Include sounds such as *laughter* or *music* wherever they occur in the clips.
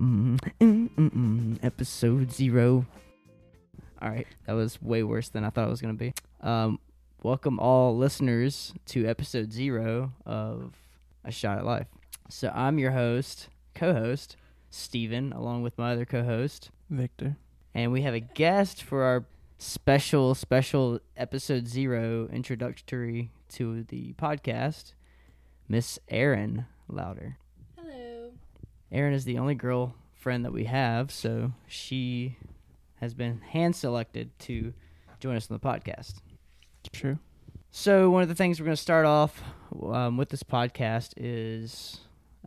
Mm, mm, mm, episode zero. All right, that was way worse than I thought it was gonna be. Um, welcome all listeners to episode zero of A Shot at Life. So I'm your host, co-host Steven, along with my other co-host, Victor. and we have a guest for our special, special episode zero introductory to the podcast, Miss Erin Louder. Erin is the only girl friend that we have, so she has been hand selected to join us on the podcast. True. So, one of the things we're going to start off um, with this podcast is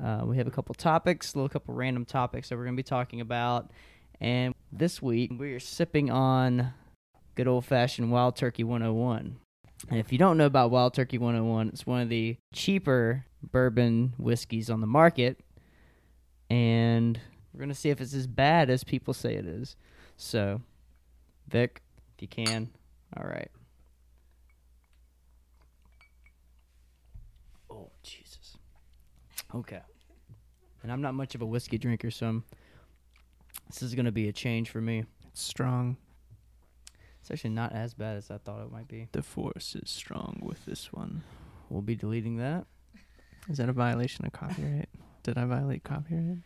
uh, we have a couple topics, a little couple random topics that we're going to be talking about. And this week, we are sipping on good old fashioned Wild Turkey 101. And if you don't know about Wild Turkey 101, it's one of the cheaper bourbon whiskeys on the market. And we're going to see if it's as bad as people say it is. So, Vic, if you can. All right. Oh, Jesus. Okay. And I'm not much of a whiskey drinker, so I'm, this is going to be a change for me. It's strong. It's actually not as bad as I thought it might be. The force is strong with this one. We'll be deleting that. Is that a violation of copyright? *laughs* Did I violate copyright?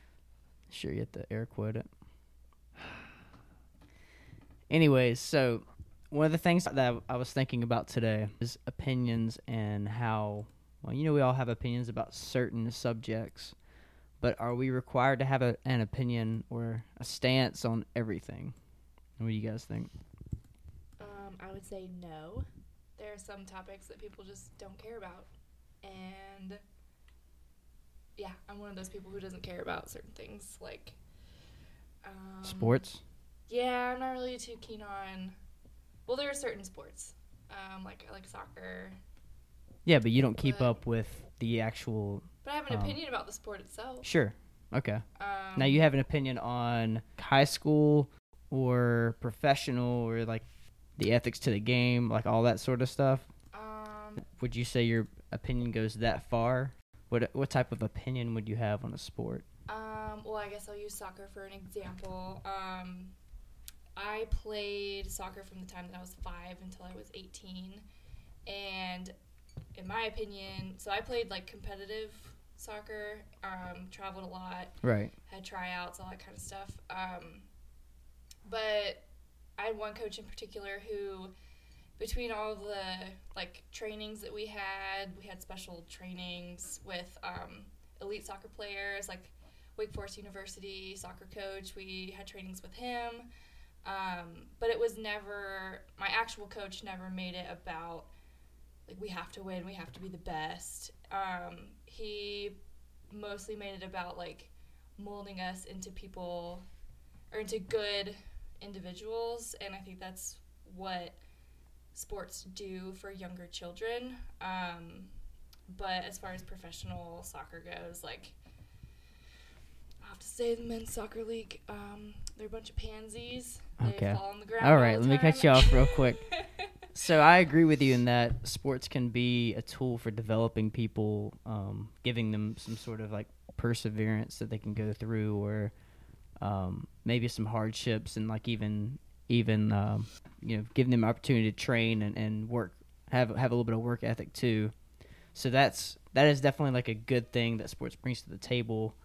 Sure, you have to air quote it. *sighs* Anyways, so one of the things that I was thinking about today is opinions and how, well, you know, we all have opinions about certain subjects, but are we required to have a, an opinion or a stance on everything? What do you guys think? Um, I would say no. There are some topics that people just don't care about. And yeah, I'm one of those people who doesn't care about certain things like um, Sports? Yeah, I'm not really too keen on. Well, there are certain sports, um, like like soccer, Yeah, but you don't keep up with the actual. but I have an Um, opinion about the sport itself. Sure. Okay. Um, Now you have an opinion on high school or professional or like the ethics to the game, like all that sort of stuff. Um, Would you say your opinion goes that far? What what type of opinion would you have on a sport? Um, well, I guess I'll use soccer for an example. Um, I played soccer from the time that I was five until I was 18. And in my opinion, so I played like competitive soccer, um, traveled a lot, Right. had tryouts, all that kind of stuff. Um, but I had one coach in particular who, between all the like trainings that we had, we had special trainings with um, elite soccer players, like Wake Forest University soccer coach. We had trainings with him, um, but it was never my actual coach. Never made it about like we have to win, we have to be the best. Um, he mostly made it about like molding us into people or into good individuals and i think that's what sports do for younger children um, but as far as professional soccer goes like i have to say the men's soccer league um, they're a bunch of pansies Okay. they fall on the ground All all right, the let me cut you off real quick. *laughs* So I agree with you in that sports can be a tool for developing people, um, giving them some sort of like perseverance that they can go through, or um, maybe some hardships, and like even even um, you know giving them opportunity to train and, and work have have a little bit of work ethic too. So that's that is definitely like a good thing that sports brings to the table.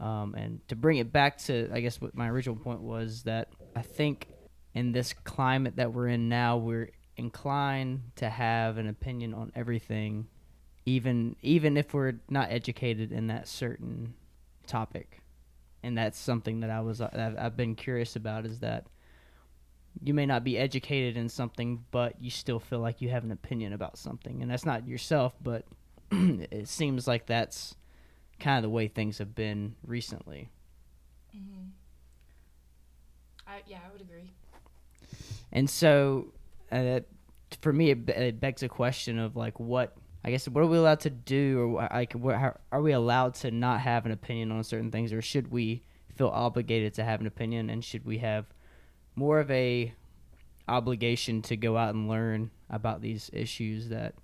Um, and to bring it back to, I guess what my original point was that I think in this climate that we're in now, we're inclined to have an opinion on everything, even even if we're not educated in that certain topic. And that's something that I was uh, I've, I've been curious about is that you may not be educated in something, but you still feel like you have an opinion about something, and that's not yourself, but *clears throat* it seems like that's kind of the way things have been recently. Mhm. I, yeah i would agree And so, uh, for me, it, it begs a question of like, what I guess what are we allowed to do, or like, what, how, are we allowed to not have an opinion on certain things, or should we feel obligated to have an opinion, and should we have more of a obligation to go out and learn about these issues that,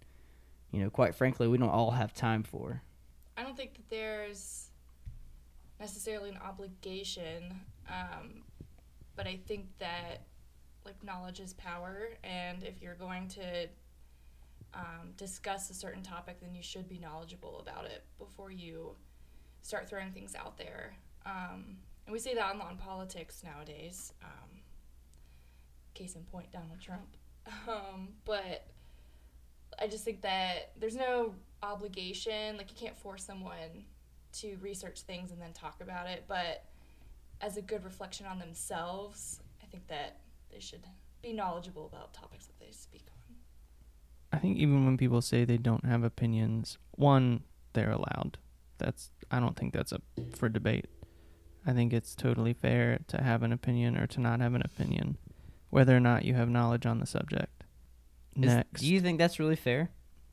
you know, quite frankly, we don't all have time for. I don't think that there's necessarily an obligation, um, but I think that like knowledge is power, and if you're going to um, discuss a certain topic, then you should be knowledgeable about it before you start throwing things out there. Um, and we see that a lot in politics nowadays. Um, case in point, Donald Trump. Um, but I just think that there's no obligation. Like, you can't force someone to research things and then talk about it. But as a good reflection on themselves, I think that they should be knowledgeable about topics that they speak on. I think even when people say they don't have opinions, one, they're allowed. That's I don't think that's up for debate. I think it's totally fair to have an opinion or to not have an opinion, whether or not you have knowledge on the subject. Is- Next, do you think that's really fair?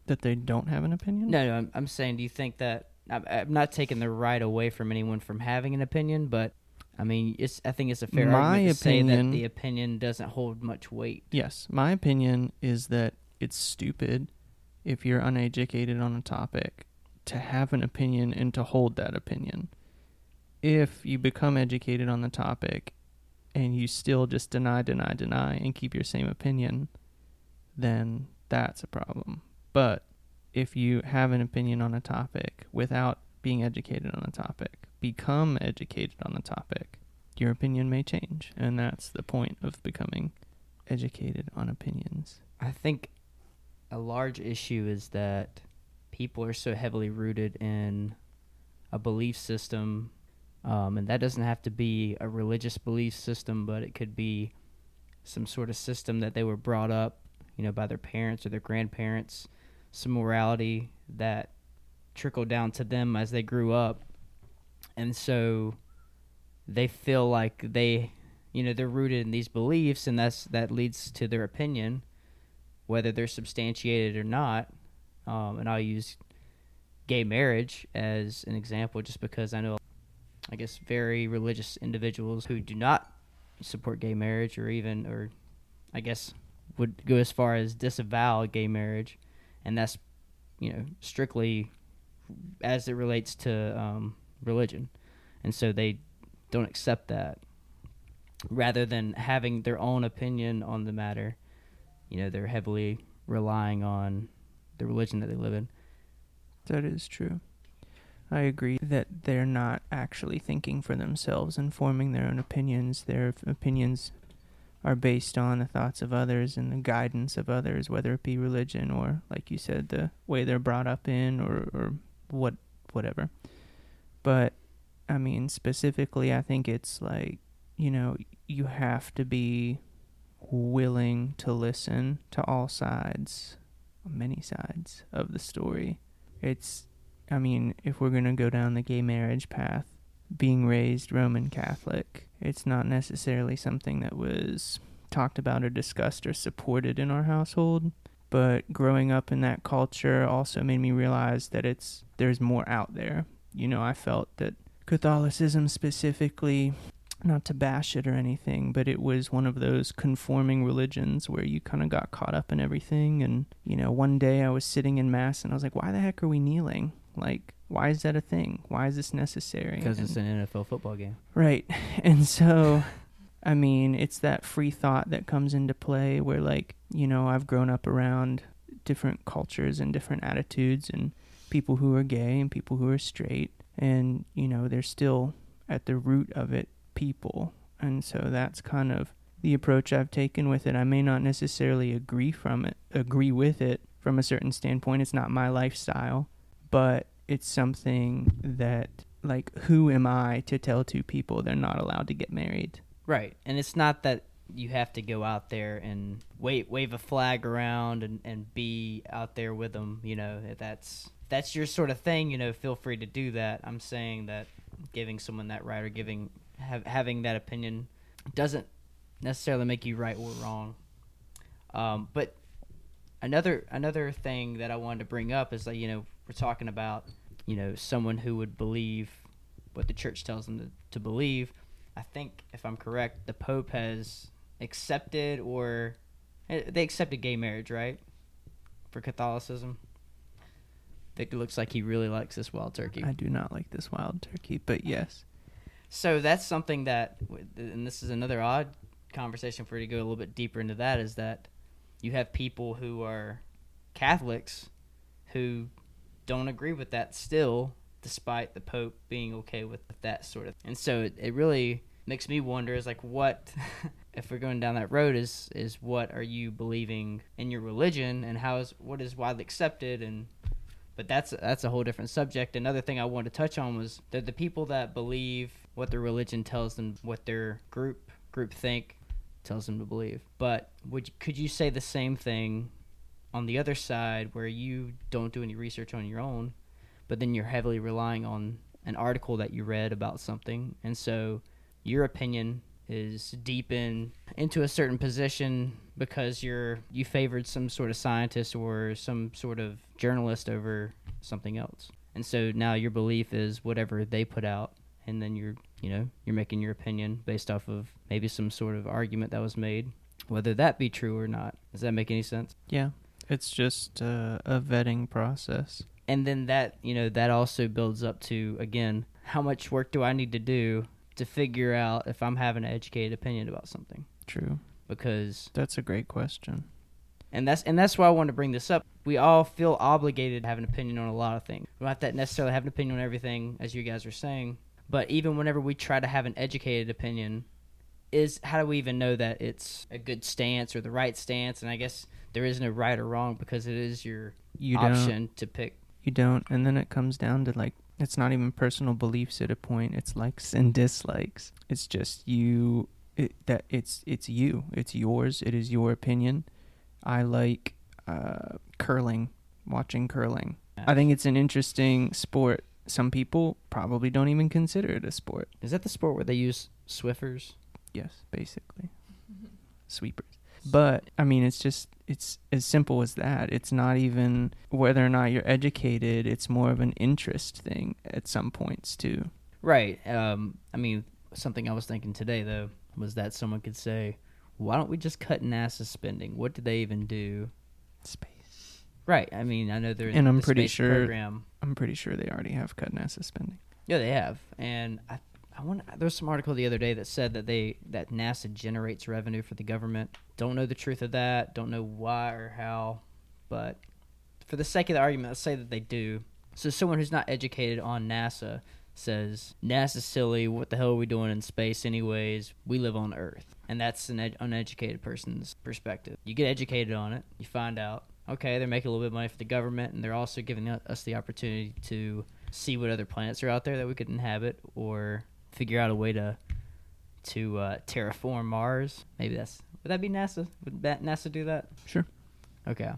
that they don't have an opinion? No, no. I'm, I'm saying, do you think that I'm, I'm not taking the right away from anyone from having an opinion, but I mean, it's I think it's a fair My argument to say that the opinion doesn't hold much weight. Yes, my opinion is that it's stupid if you're uneducated on a topic to have an opinion and to hold that opinion. If you become educated on the topic and you still just deny, deny, deny and keep your same opinion, then that's a problem. But if you have an opinion on a topic without being educated on the topic, become educated on the topic, your opinion may change. And that's the point of becoming educated on opinions. I think a large issue is that people are so heavily rooted in a belief system, um, and that doesn't have to be a religious belief system, but it could be some sort of system that they were brought up, you know, by their parents or their grandparents, some morality that trickled down to them as they grew up, and so they feel like they, you know, they're rooted in these beliefs, and that's that leads to their opinion whether they're substantiated or not. Um, and I'll use gay marriage as an example just because I know, I guess, very religious individuals who do not support gay marriage or even, or I guess, would go as far as disavow gay marriage. And that's, you know, strictly as it relates to um, religion. And so they don't accept that rather than having their own opinion on the matter you know they're heavily relying on the religion that they live in. That is true. I agree that they're not actually thinking for themselves and forming their own opinions. Their opinions are based on the thoughts of others and the guidance of others, whether it be religion or, like you said, the way they're brought up in or, or what whatever. But I mean, specifically, I think it's like you know you have to be willing to listen to all sides, many sides of the story. It's, I mean, if we're going to go down the gay marriage path, being raised Roman Catholic, it's not necessarily something that was talked about or discussed or supported in our household. But growing up in that culture also made me realize that it's there's more out there. You know, I felt that Catholicism specifically not to bash it or anything, but it was one of those conforming religions where you kind of got caught up in everything. And, you know, one day I was sitting in Mass and I was like, why the heck are we kneeling? Like, why is that a thing? Why is this necessary? Because it's an NFL football game. Right. *laughs* And so, *laughs* I mean, it's that free thought that comes into play where, like, you know, I've grown up around different cultures and different attitudes and people who are gay and people who are straight. And, you know, they're still at the root of it people. And so that's kind of the approach I've taken with it. I may not necessarily agree from it, agree with it from a certain standpoint. It's not my lifestyle, but it's something that like who am I to tell two people they're not allowed to get married? Right. And it's not that you have to go out there and wave wave a flag around and, and be out there with them, you know, if that's that's your sort of thing, you know, feel free to do that. I'm saying that giving someone that right or giving have, having that opinion doesn't necessarily make you right or wrong. Um, but another another thing that I wanted to bring up is that you know we're talking about you know someone who would believe what the church tells them to, to believe. I think if I'm correct, the Pope has accepted or eh, they accepted gay marriage, right? For Catholicism. Victor looks like he really likes this wild turkey. I do not like this wild turkey, but yes. So that's something that, and this is another odd conversation for you to go a little bit deeper into that. Is that you have people who are Catholics who don't agree with that still, despite the Pope being okay with that sort of. And so it, it really makes me wonder: is like what *laughs* if we're going down that road? Is is what are you believing in your religion, and how is what is widely accepted and but that's that's a whole different subject. Another thing I wanted to touch on was that the people that believe what their religion tells them, what their group group think tells them to believe. But would could you say the same thing on the other side where you don't do any research on your own, but then you're heavily relying on an article that you read about something, and so your opinion is deep in into a certain position because you're you favored some sort of scientist or some sort of journalist over something else. And so now your belief is whatever they put out and then you're you know, you're making your opinion based off of maybe some sort of argument that was made, whether that be true or not. Does that make any sense? Yeah. It's just uh, a vetting process. And then that, you know, that also builds up to again, how much work do I need to do to figure out if I'm having an educated opinion about something. True. Because that's a great question. And that's and that's why I wanted to bring this up. We all feel obligated to have an opinion on a lot of things. We don't have to necessarily have an opinion on everything, as you guys are saying. But even whenever we try to have an educated opinion, is how do we even know that it's a good stance or the right stance? And I guess there is no right or wrong because it is your you option to pick. You don't, and then it comes down to like it's not even personal beliefs at a point. It's likes and dislikes. It's just you. It, that it's it's you. It's yours. It is your opinion. I like uh, curling. Watching curling. I think it's an interesting sport. Some people probably don't even consider it a sport. Is that the sport where they use Swiffers? Yes, basically. *laughs* Sweepers. But I mean, it's just it's as simple as that. It's not even whether or not you're educated. It's more of an interest thing at some points too. Right. Um, I mean, something I was thinking today though was that someone could say, "Why don't we just cut NASA spending? What did they even do?" Space. Right. I mean, I know there's and I'm the pretty sure program. I'm pretty sure they already have cut NASA spending. Yeah, they have, and I I want there's some article the other day that said that they that NASA generates revenue for the government. Don't know the truth of that. Don't know why or how, but for the sake of the argument, let's say that they do. So someone who's not educated on NASA says NASA's silly. What the hell are we doing in space anyways? We live on Earth, and that's an ed- uneducated person's perspective. You get educated on it, you find out okay, they're making a little bit of money for the government, and they're also giving us the opportunity to see what other planets are out there that we could inhabit or figure out a way to to uh, terraform Mars. Maybe that's would that be NASA? Would that NASA do that? Sure. Okay.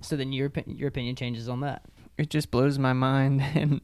So then your your opinion changes on that. It just blows my mind, *laughs* and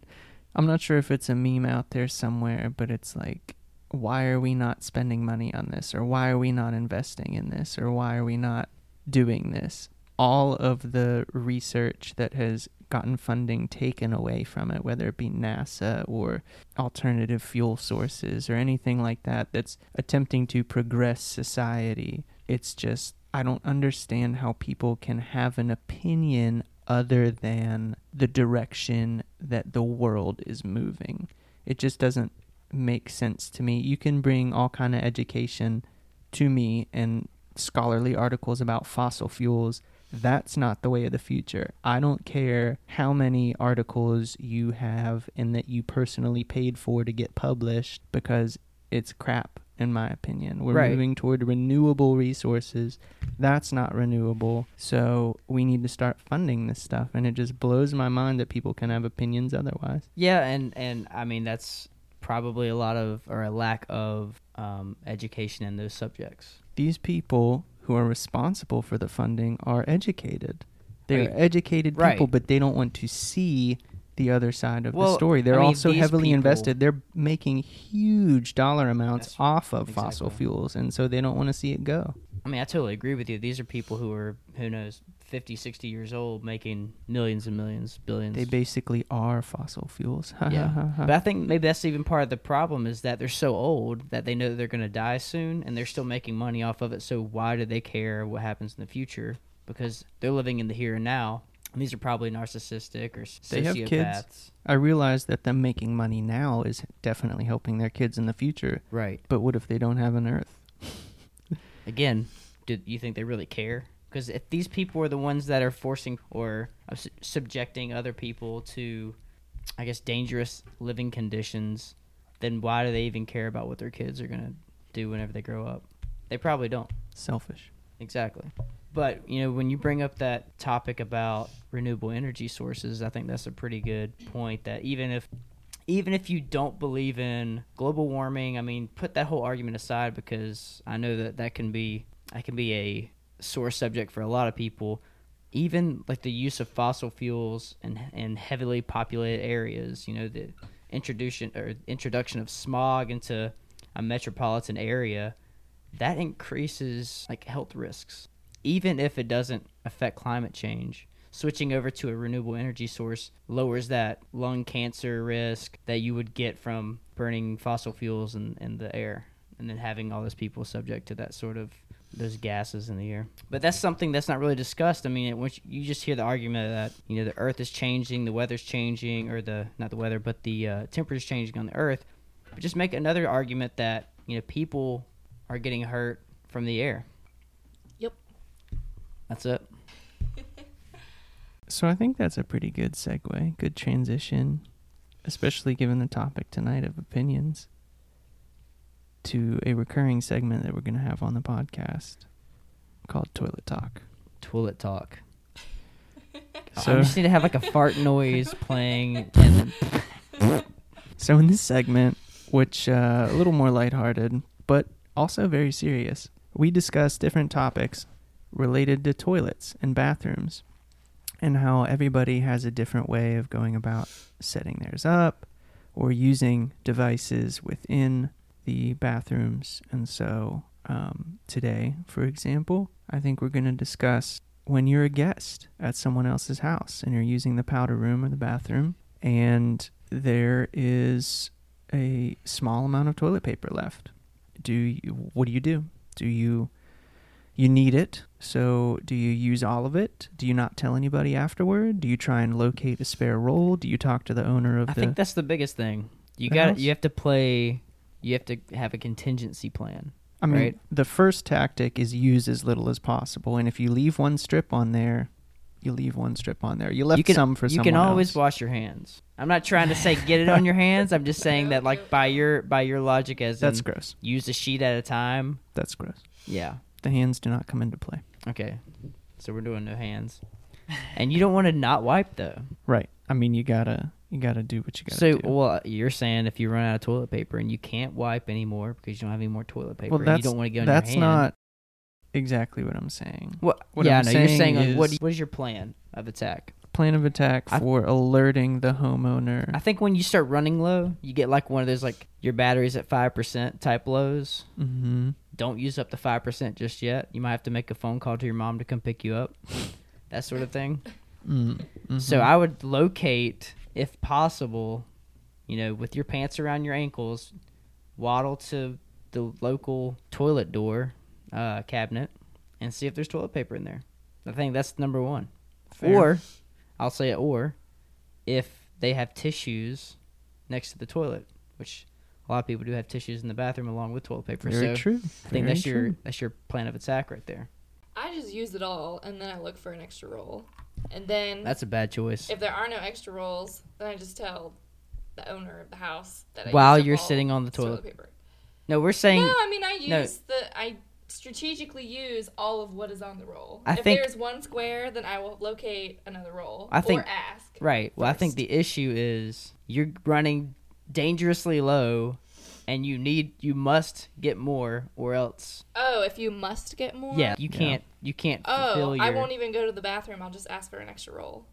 I'm not sure if it's a meme out there somewhere, but it's like, why are we not spending money on this, or why are we not investing in this, or why are we not doing this? All of the research that has gotten funding taken away from it, whether it be NASA or alternative fuel sources or anything like that that's attempting to progress society. It's just, I don't understand how people can have an opinion other than the direction that the world is moving. It just doesn't make sense to me. You can bring all kind of education to me and scholarly articles about fossil fuels that's not the way of the future. I don't care how many articles you have and that you personally paid for to get published because it's crap in my opinion. We're Right. moving toward renewable resources. That's not renewable. So we need to start funding this stuff and it just blows my mind that people can have opinions otherwise. Yeah, and and I mean that's probably a lot of or a lack of um, education in those subjects. These people who are responsible for the funding are educated. They're Right. educated Right. people, but they don't want to see the other side of Well, the story. They're I mean, also heavily people- invested. They're making huge dollar amounts off of fossil fuels, and so they don't want to see it go. I mean, I totally agree with you. These are people who are who knows 50, 60 years old making millions and millions, billions. They basically are fossil fuels. *laughs* yeah. but I think maybe that's even part of the problem is that they're so old that they know they're going to die soon and they're still making money off of it. So why do they care what happens in the future? Because they're living in the here and now. And these are probably narcissistic or They have sociopaths. kids. I realize that them making money now is definitely helping their kids in the future. Right. But what if they don't have an Earth? *laughs* Again, do you think they really care? Because if these people are the ones that are forcing or su- subjecting other people to, I guess, dangerous living conditions, then why do they even care about what their kids are going to do whenever they grow up? They probably don't. Selfish. Exactly. But, you know, when you bring up that topic about renewable energy sources, I think that's a pretty good point that even if even if you don't believe in global warming, I mean, put that whole argument aside because I know that that can be that can be a sore subject for a lot of people. Even like the use of fossil fuels in in heavily populated areas, you know, the introduction or introduction of smog into a metropolitan area, that increases like health risks even if it doesn't affect climate change. Switching over to a renewable energy source lowers that lung cancer risk that you would get from burning fossil fuels in, in the air and then having all those people subject to that sort of those gases in the air. But that's something that's not really discussed. I mean, once you just hear the argument that you know the Earth is changing, the weather's changing, or the not the weather, but the uh, temperature's changing on the Earth. But just make another argument that you know people are getting hurt from the air. Yep. That's it. *laughs* So I think that's a pretty good segue, good transition, especially given the topic tonight of opinions, to a recurring segment that we're going to have on the podcast called Toilet Talk. Toilet talk. So- *laughs* I just need to have like a fart noise playing, and *laughs* So in this segment, which uh, a little more lighthearted, but also very serious, we discuss different topics related to toilets and bathrooms, and how everybody has a different way of going about setting theirs up or using devices within the bathrooms. And so um, today, for example, I think we're going to discuss when you're a guest at someone else's house and you're using the powder room or the bathroom, and there is a small amount of toilet paper left. Do you, what do you do? Do you you need it? So do you use all of it? Do you not tell anybody afterward? Do you try and locate a spare roll? Do you talk to the owner of I the think that's the biggest thing. You got you have to play. You have to have a contingency plan. I mean, right? the first tactic is use as little as possible, and if you leave one strip on there, you leave one strip on there. You left you can some for you someone can always else. wash your hands. I'm not trying to say get it on your hands. I'm just saying that like by your by your logic as That's in gross. use a sheet at a time. That's gross. Yeah. The hands do not come into play. Okay. So we're doing no hands. And you don't want to not wipe though. Right. I mean, you gotta you gotta do what you gotta So, do. So, well, you're saying if you run out of toilet paper and you can't wipe anymore because you don't have any more toilet paper, well, and you don't want to get that's your hand. not exactly what I'm saying. What? what yeah, I'm no, you're saying saying like, what? is- you- what is your plan of attack? Plan of attack I- for alerting the homeowner. I think when you start running low, you get like one of those like your battery's at five percent type lows. mm-hmm. Don't use up the five percent just yet. You might have to make a phone call to your mom to come pick you up. *laughs* that sort of thing. Mm-hmm. So I would locate, if possible, you know, with your pants around your ankles, waddle to the local toilet door uh, cabinet and see if there's toilet paper in there. I think that's number one. Or, I'll say it or, if they have tissues next to the toilet, which a lot of people do have tissues in the bathroom along with toilet paper. very so true. I think Very that's your that's your plan of attack right there. I just use it all, and then I look for an extra roll. And then That's a bad choice. if there are no extra rolls, then I just tell the owner of the house that I While used up you're all sitting on the toilet. paper. No, we're saying no, I mean I use no. the I strategically use all of what is on the roll. I if think- there's one square, then I will locate another roll I think- or ask. Right. Well, I think first. the issue is you're running dangerously low, and you need you must get more, or else Oh, if you must get more. yeah, you can't you can't Oh, fulfill your. I won't even go to the bathroom. I'll just ask for an extra roll.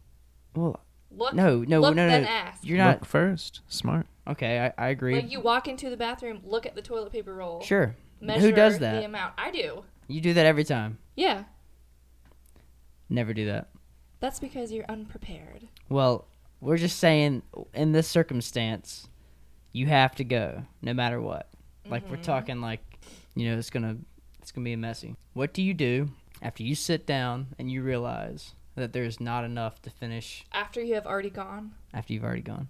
Well, Look. no, no, look, no, no. then ask. You're not Look first. Smart. okay. I, I agree. Like you walk into the bathroom, look at the toilet paper roll. sure. Measure Who does The amount. I do. You do that every time. Yeah. Never do that. That's because you're unprepared. Well, we're just saying in this circumstance, you have to go no matter what. Like we're Mhm. talking like, you know, it's gonna it's gonna be a messy. What do you do after you sit down and you realize that there's not enough to finish After you have already gone, after you've already gone?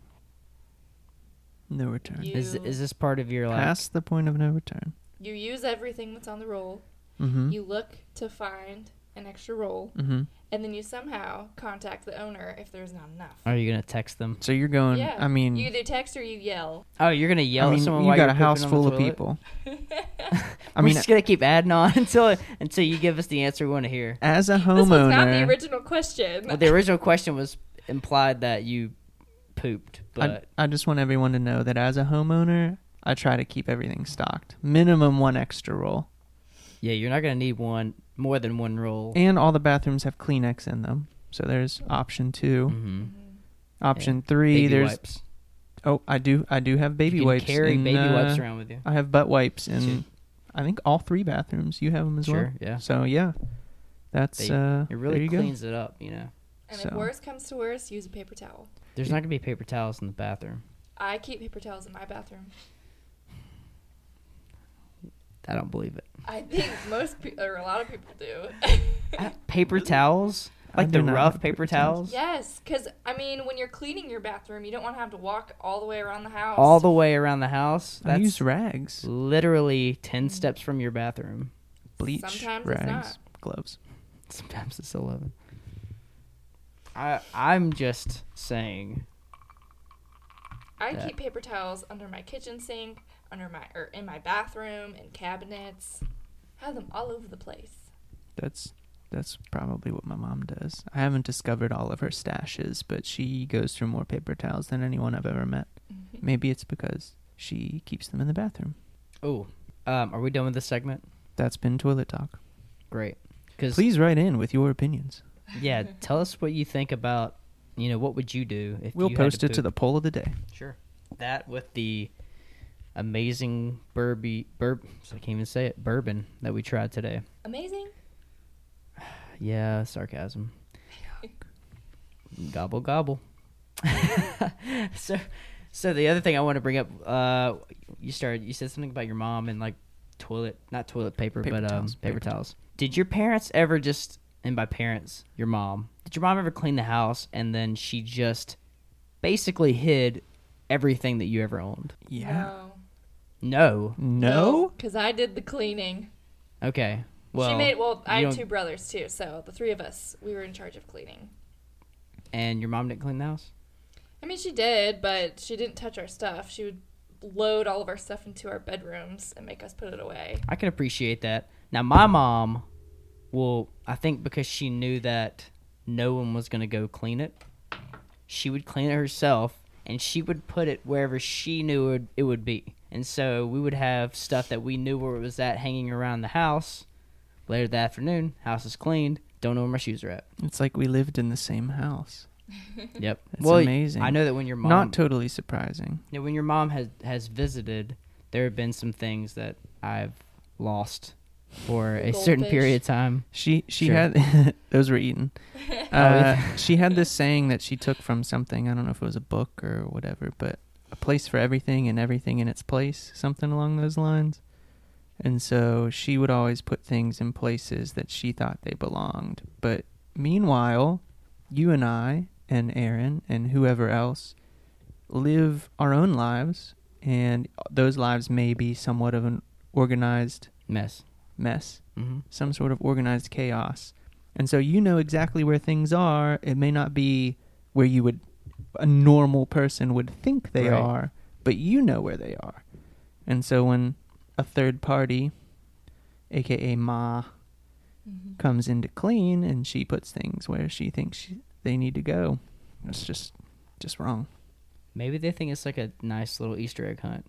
No return. You- Is is this part of your life? Past the point of no return. you use everything that's on the roll. Mm-hmm. You look to find an extra roll, mm-hmm. and then you somehow contact the owner if there's not enough. Are you gonna text them? So you're going. yeah. I mean, you either text or you yell. Oh, you're gonna yell I mean, at someone you while got you're a house pooping on full the of toilet? people. *laughs* *laughs* I We're mean, just gonna keep adding on *laughs* until until you give us the answer we want to hear. as a This was not the original question. Well, the original question was implied that you pooped, I, but I just want everyone to know that as a homeowner, I try to keep everything stocked. Minimum one extra roll, yeah, you're not gonna need one more than one roll. and all the bathrooms have Kleenex in them. So there's option 2 hmm Option three, Baby there's wipes. oh, I do, I do have baby you can wipes. Carry in, baby wipes uh, around with you. I have butt wipes in. Too. I think all three bathrooms. You have them as well. Yeah. So yeah, that's They- uh, It there really you go. cleans it up, you know. And So- if worst comes to worst, use a paper towel. There's not gonna be paper towels in the bathroom. I keep paper towels in my bathroom. I don't believe it. I think most people, or a lot of people do. *laughs* Uh, paper towels, like the rough paper paper towels. towels, yes, because I mean, when you're cleaning your bathroom, you don't want to have to walk all the way around the house. all the way around the house. I That's use rags, literally ten steps from your bathroom. bleach, Sometimes it's rags, not. gloves. Sometimes it's eleven. I I'm just saying. I that- keep paper towels under my kitchen sink, under my or in my bathroom, in cabinets. Have them all over the place. That's that's probably what my mom does. I haven't discovered all of her stashes, but she goes through more paper towels than anyone I've ever met. Maybe it's because she keeps them in the bathroom. Oh, um, are we done with this segment? That's been toilet talk. Great. Because Please write in with your opinions. yeah, *laughs* tell us what you think about. You know, what would you do if We'll you had post it to the poll of the day. Sure. That with the amazing burby burb I can't even say it bourbon that we tried today. Amazing. *sighs* Yeah, sarcasm. *laughs* gobble gobble. *laughs* so so the other thing I want to bring up uh you started you said something about your mom and like toilet not toilet paper, Paper but towels, um paper, paper towels. Did your parents ever just and by parents, your mom, did your mom ever clean the house and then she just basically hid everything that you ever owned? Yeah. No. No? Because I did the cleaning. Okay. Well, she made. Well, I you had don't- two brothers too, so the three of us we were in charge of cleaning. and your mom didn't clean the house? I mean, she did, but she didn't touch our stuff. She would load all of our stuff into our bedrooms and make us put it away. I can appreciate that. Now, my mom will, I think because she knew that no one was going to go clean it, she would clean it herself and she would put it wherever she knew it, it would be. And so we would have stuff that we knew where it was at hanging around the house. Later that afternoon, house is cleaned. Don't know where my shoes are at. It's like we lived in the same house. *laughs* Yep. It's well, amazing. I know that when your mom Not totally surprising. Yeah, when your mom has has visited, there have been some things that I've lost for a certain Goldfish. Oh, period of time. She she Sure. had *laughs* those were eaten. *laughs* Oh, Uh, she had this saying that she took from something. I don't know if it was a book or whatever, but a place for everything and everything in its place, something along those lines. And so she would always put things in places that she thought they belonged. But meanwhile, you and I and Erin and whoever else live our own lives, and those lives may be somewhat of an organized Mess. Mess hmm some sort of organized chaos. And so you know exactly where things are. It may not be where you would a normal person would think they Right. are, but you know where they are. And so when a third party, aka Ma, Mhm. comes in to clean and she puts things where she thinks she, they need to go, it's just just wrong. Maybe they think it's like a nice little Easter egg hunt.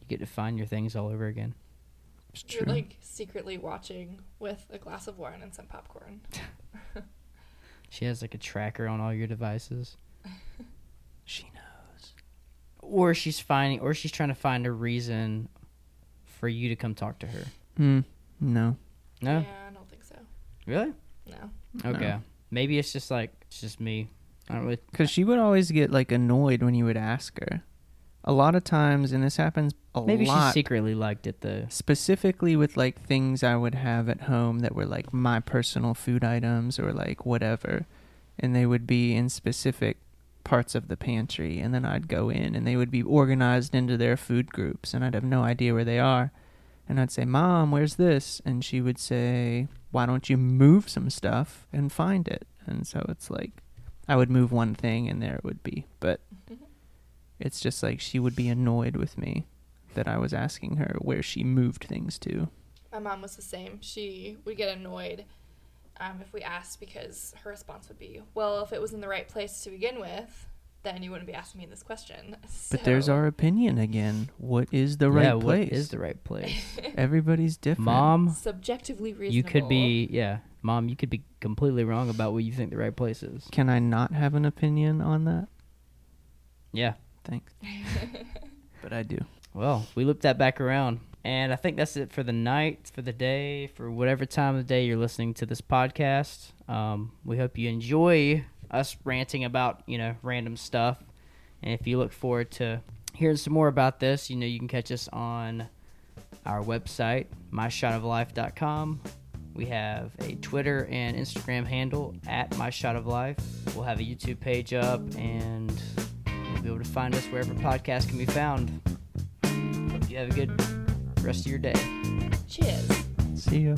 You get to find your things all over again. It's You're like secretly watching with a glass of wine and some popcorn. *laughs* She has like a tracker on all your devices. *laughs* she knows. Or she's finding or she's trying to find a reason for you to come talk to her. Hmm. No. No? Yeah, I don't think so. Really? No. Okay. No. Maybe it's just like it's just me. I don't really Because she would always get like annoyed when you would ask her. A lot of times, and this happens a lot. Maybe she secretly liked it though. specifically with like things I would have at home that were like my personal food items or like whatever. and they would be in specific parts of the pantry and then I'd go in and they would be organized into their food groups and I'd have no idea where they are and I'd say mom where's this and she would say why don't you move some stuff and find it and so it's like I would move one thing and there it would be but mm-hmm. It's just like she would be annoyed with me that I was asking her where she moved things to My mom was the same. She would get annoyed um, if we asked because her response would be, "Well, if it was in the right place to begin with, then you wouldn't be asking me this question." but there's our opinion again what is the right yeah, place what is the right place? *laughs* everybody's different Mom, subjectively reasonable. you could be yeah, mom, you could be completely wrong about what you think the right place is. can I not have an opinion on that Yeah. Thanks. *laughs* but I do. Well, we looped that back around. And I think that's it for the night, for the day, for whatever time of the day you're listening to this podcast. Um, we hope you enjoy us ranting about, you know, random stuff. And if you look forward to hearing some more about this, you know, you can catch us on our website, myshotoflife.com. We have a Twitter and Instagram handle at myshotoflife. We'll have a YouTube page up, and you'll be able to find us wherever podcasts can be found. Hope you have a good rest of your day. Cheers. See ya.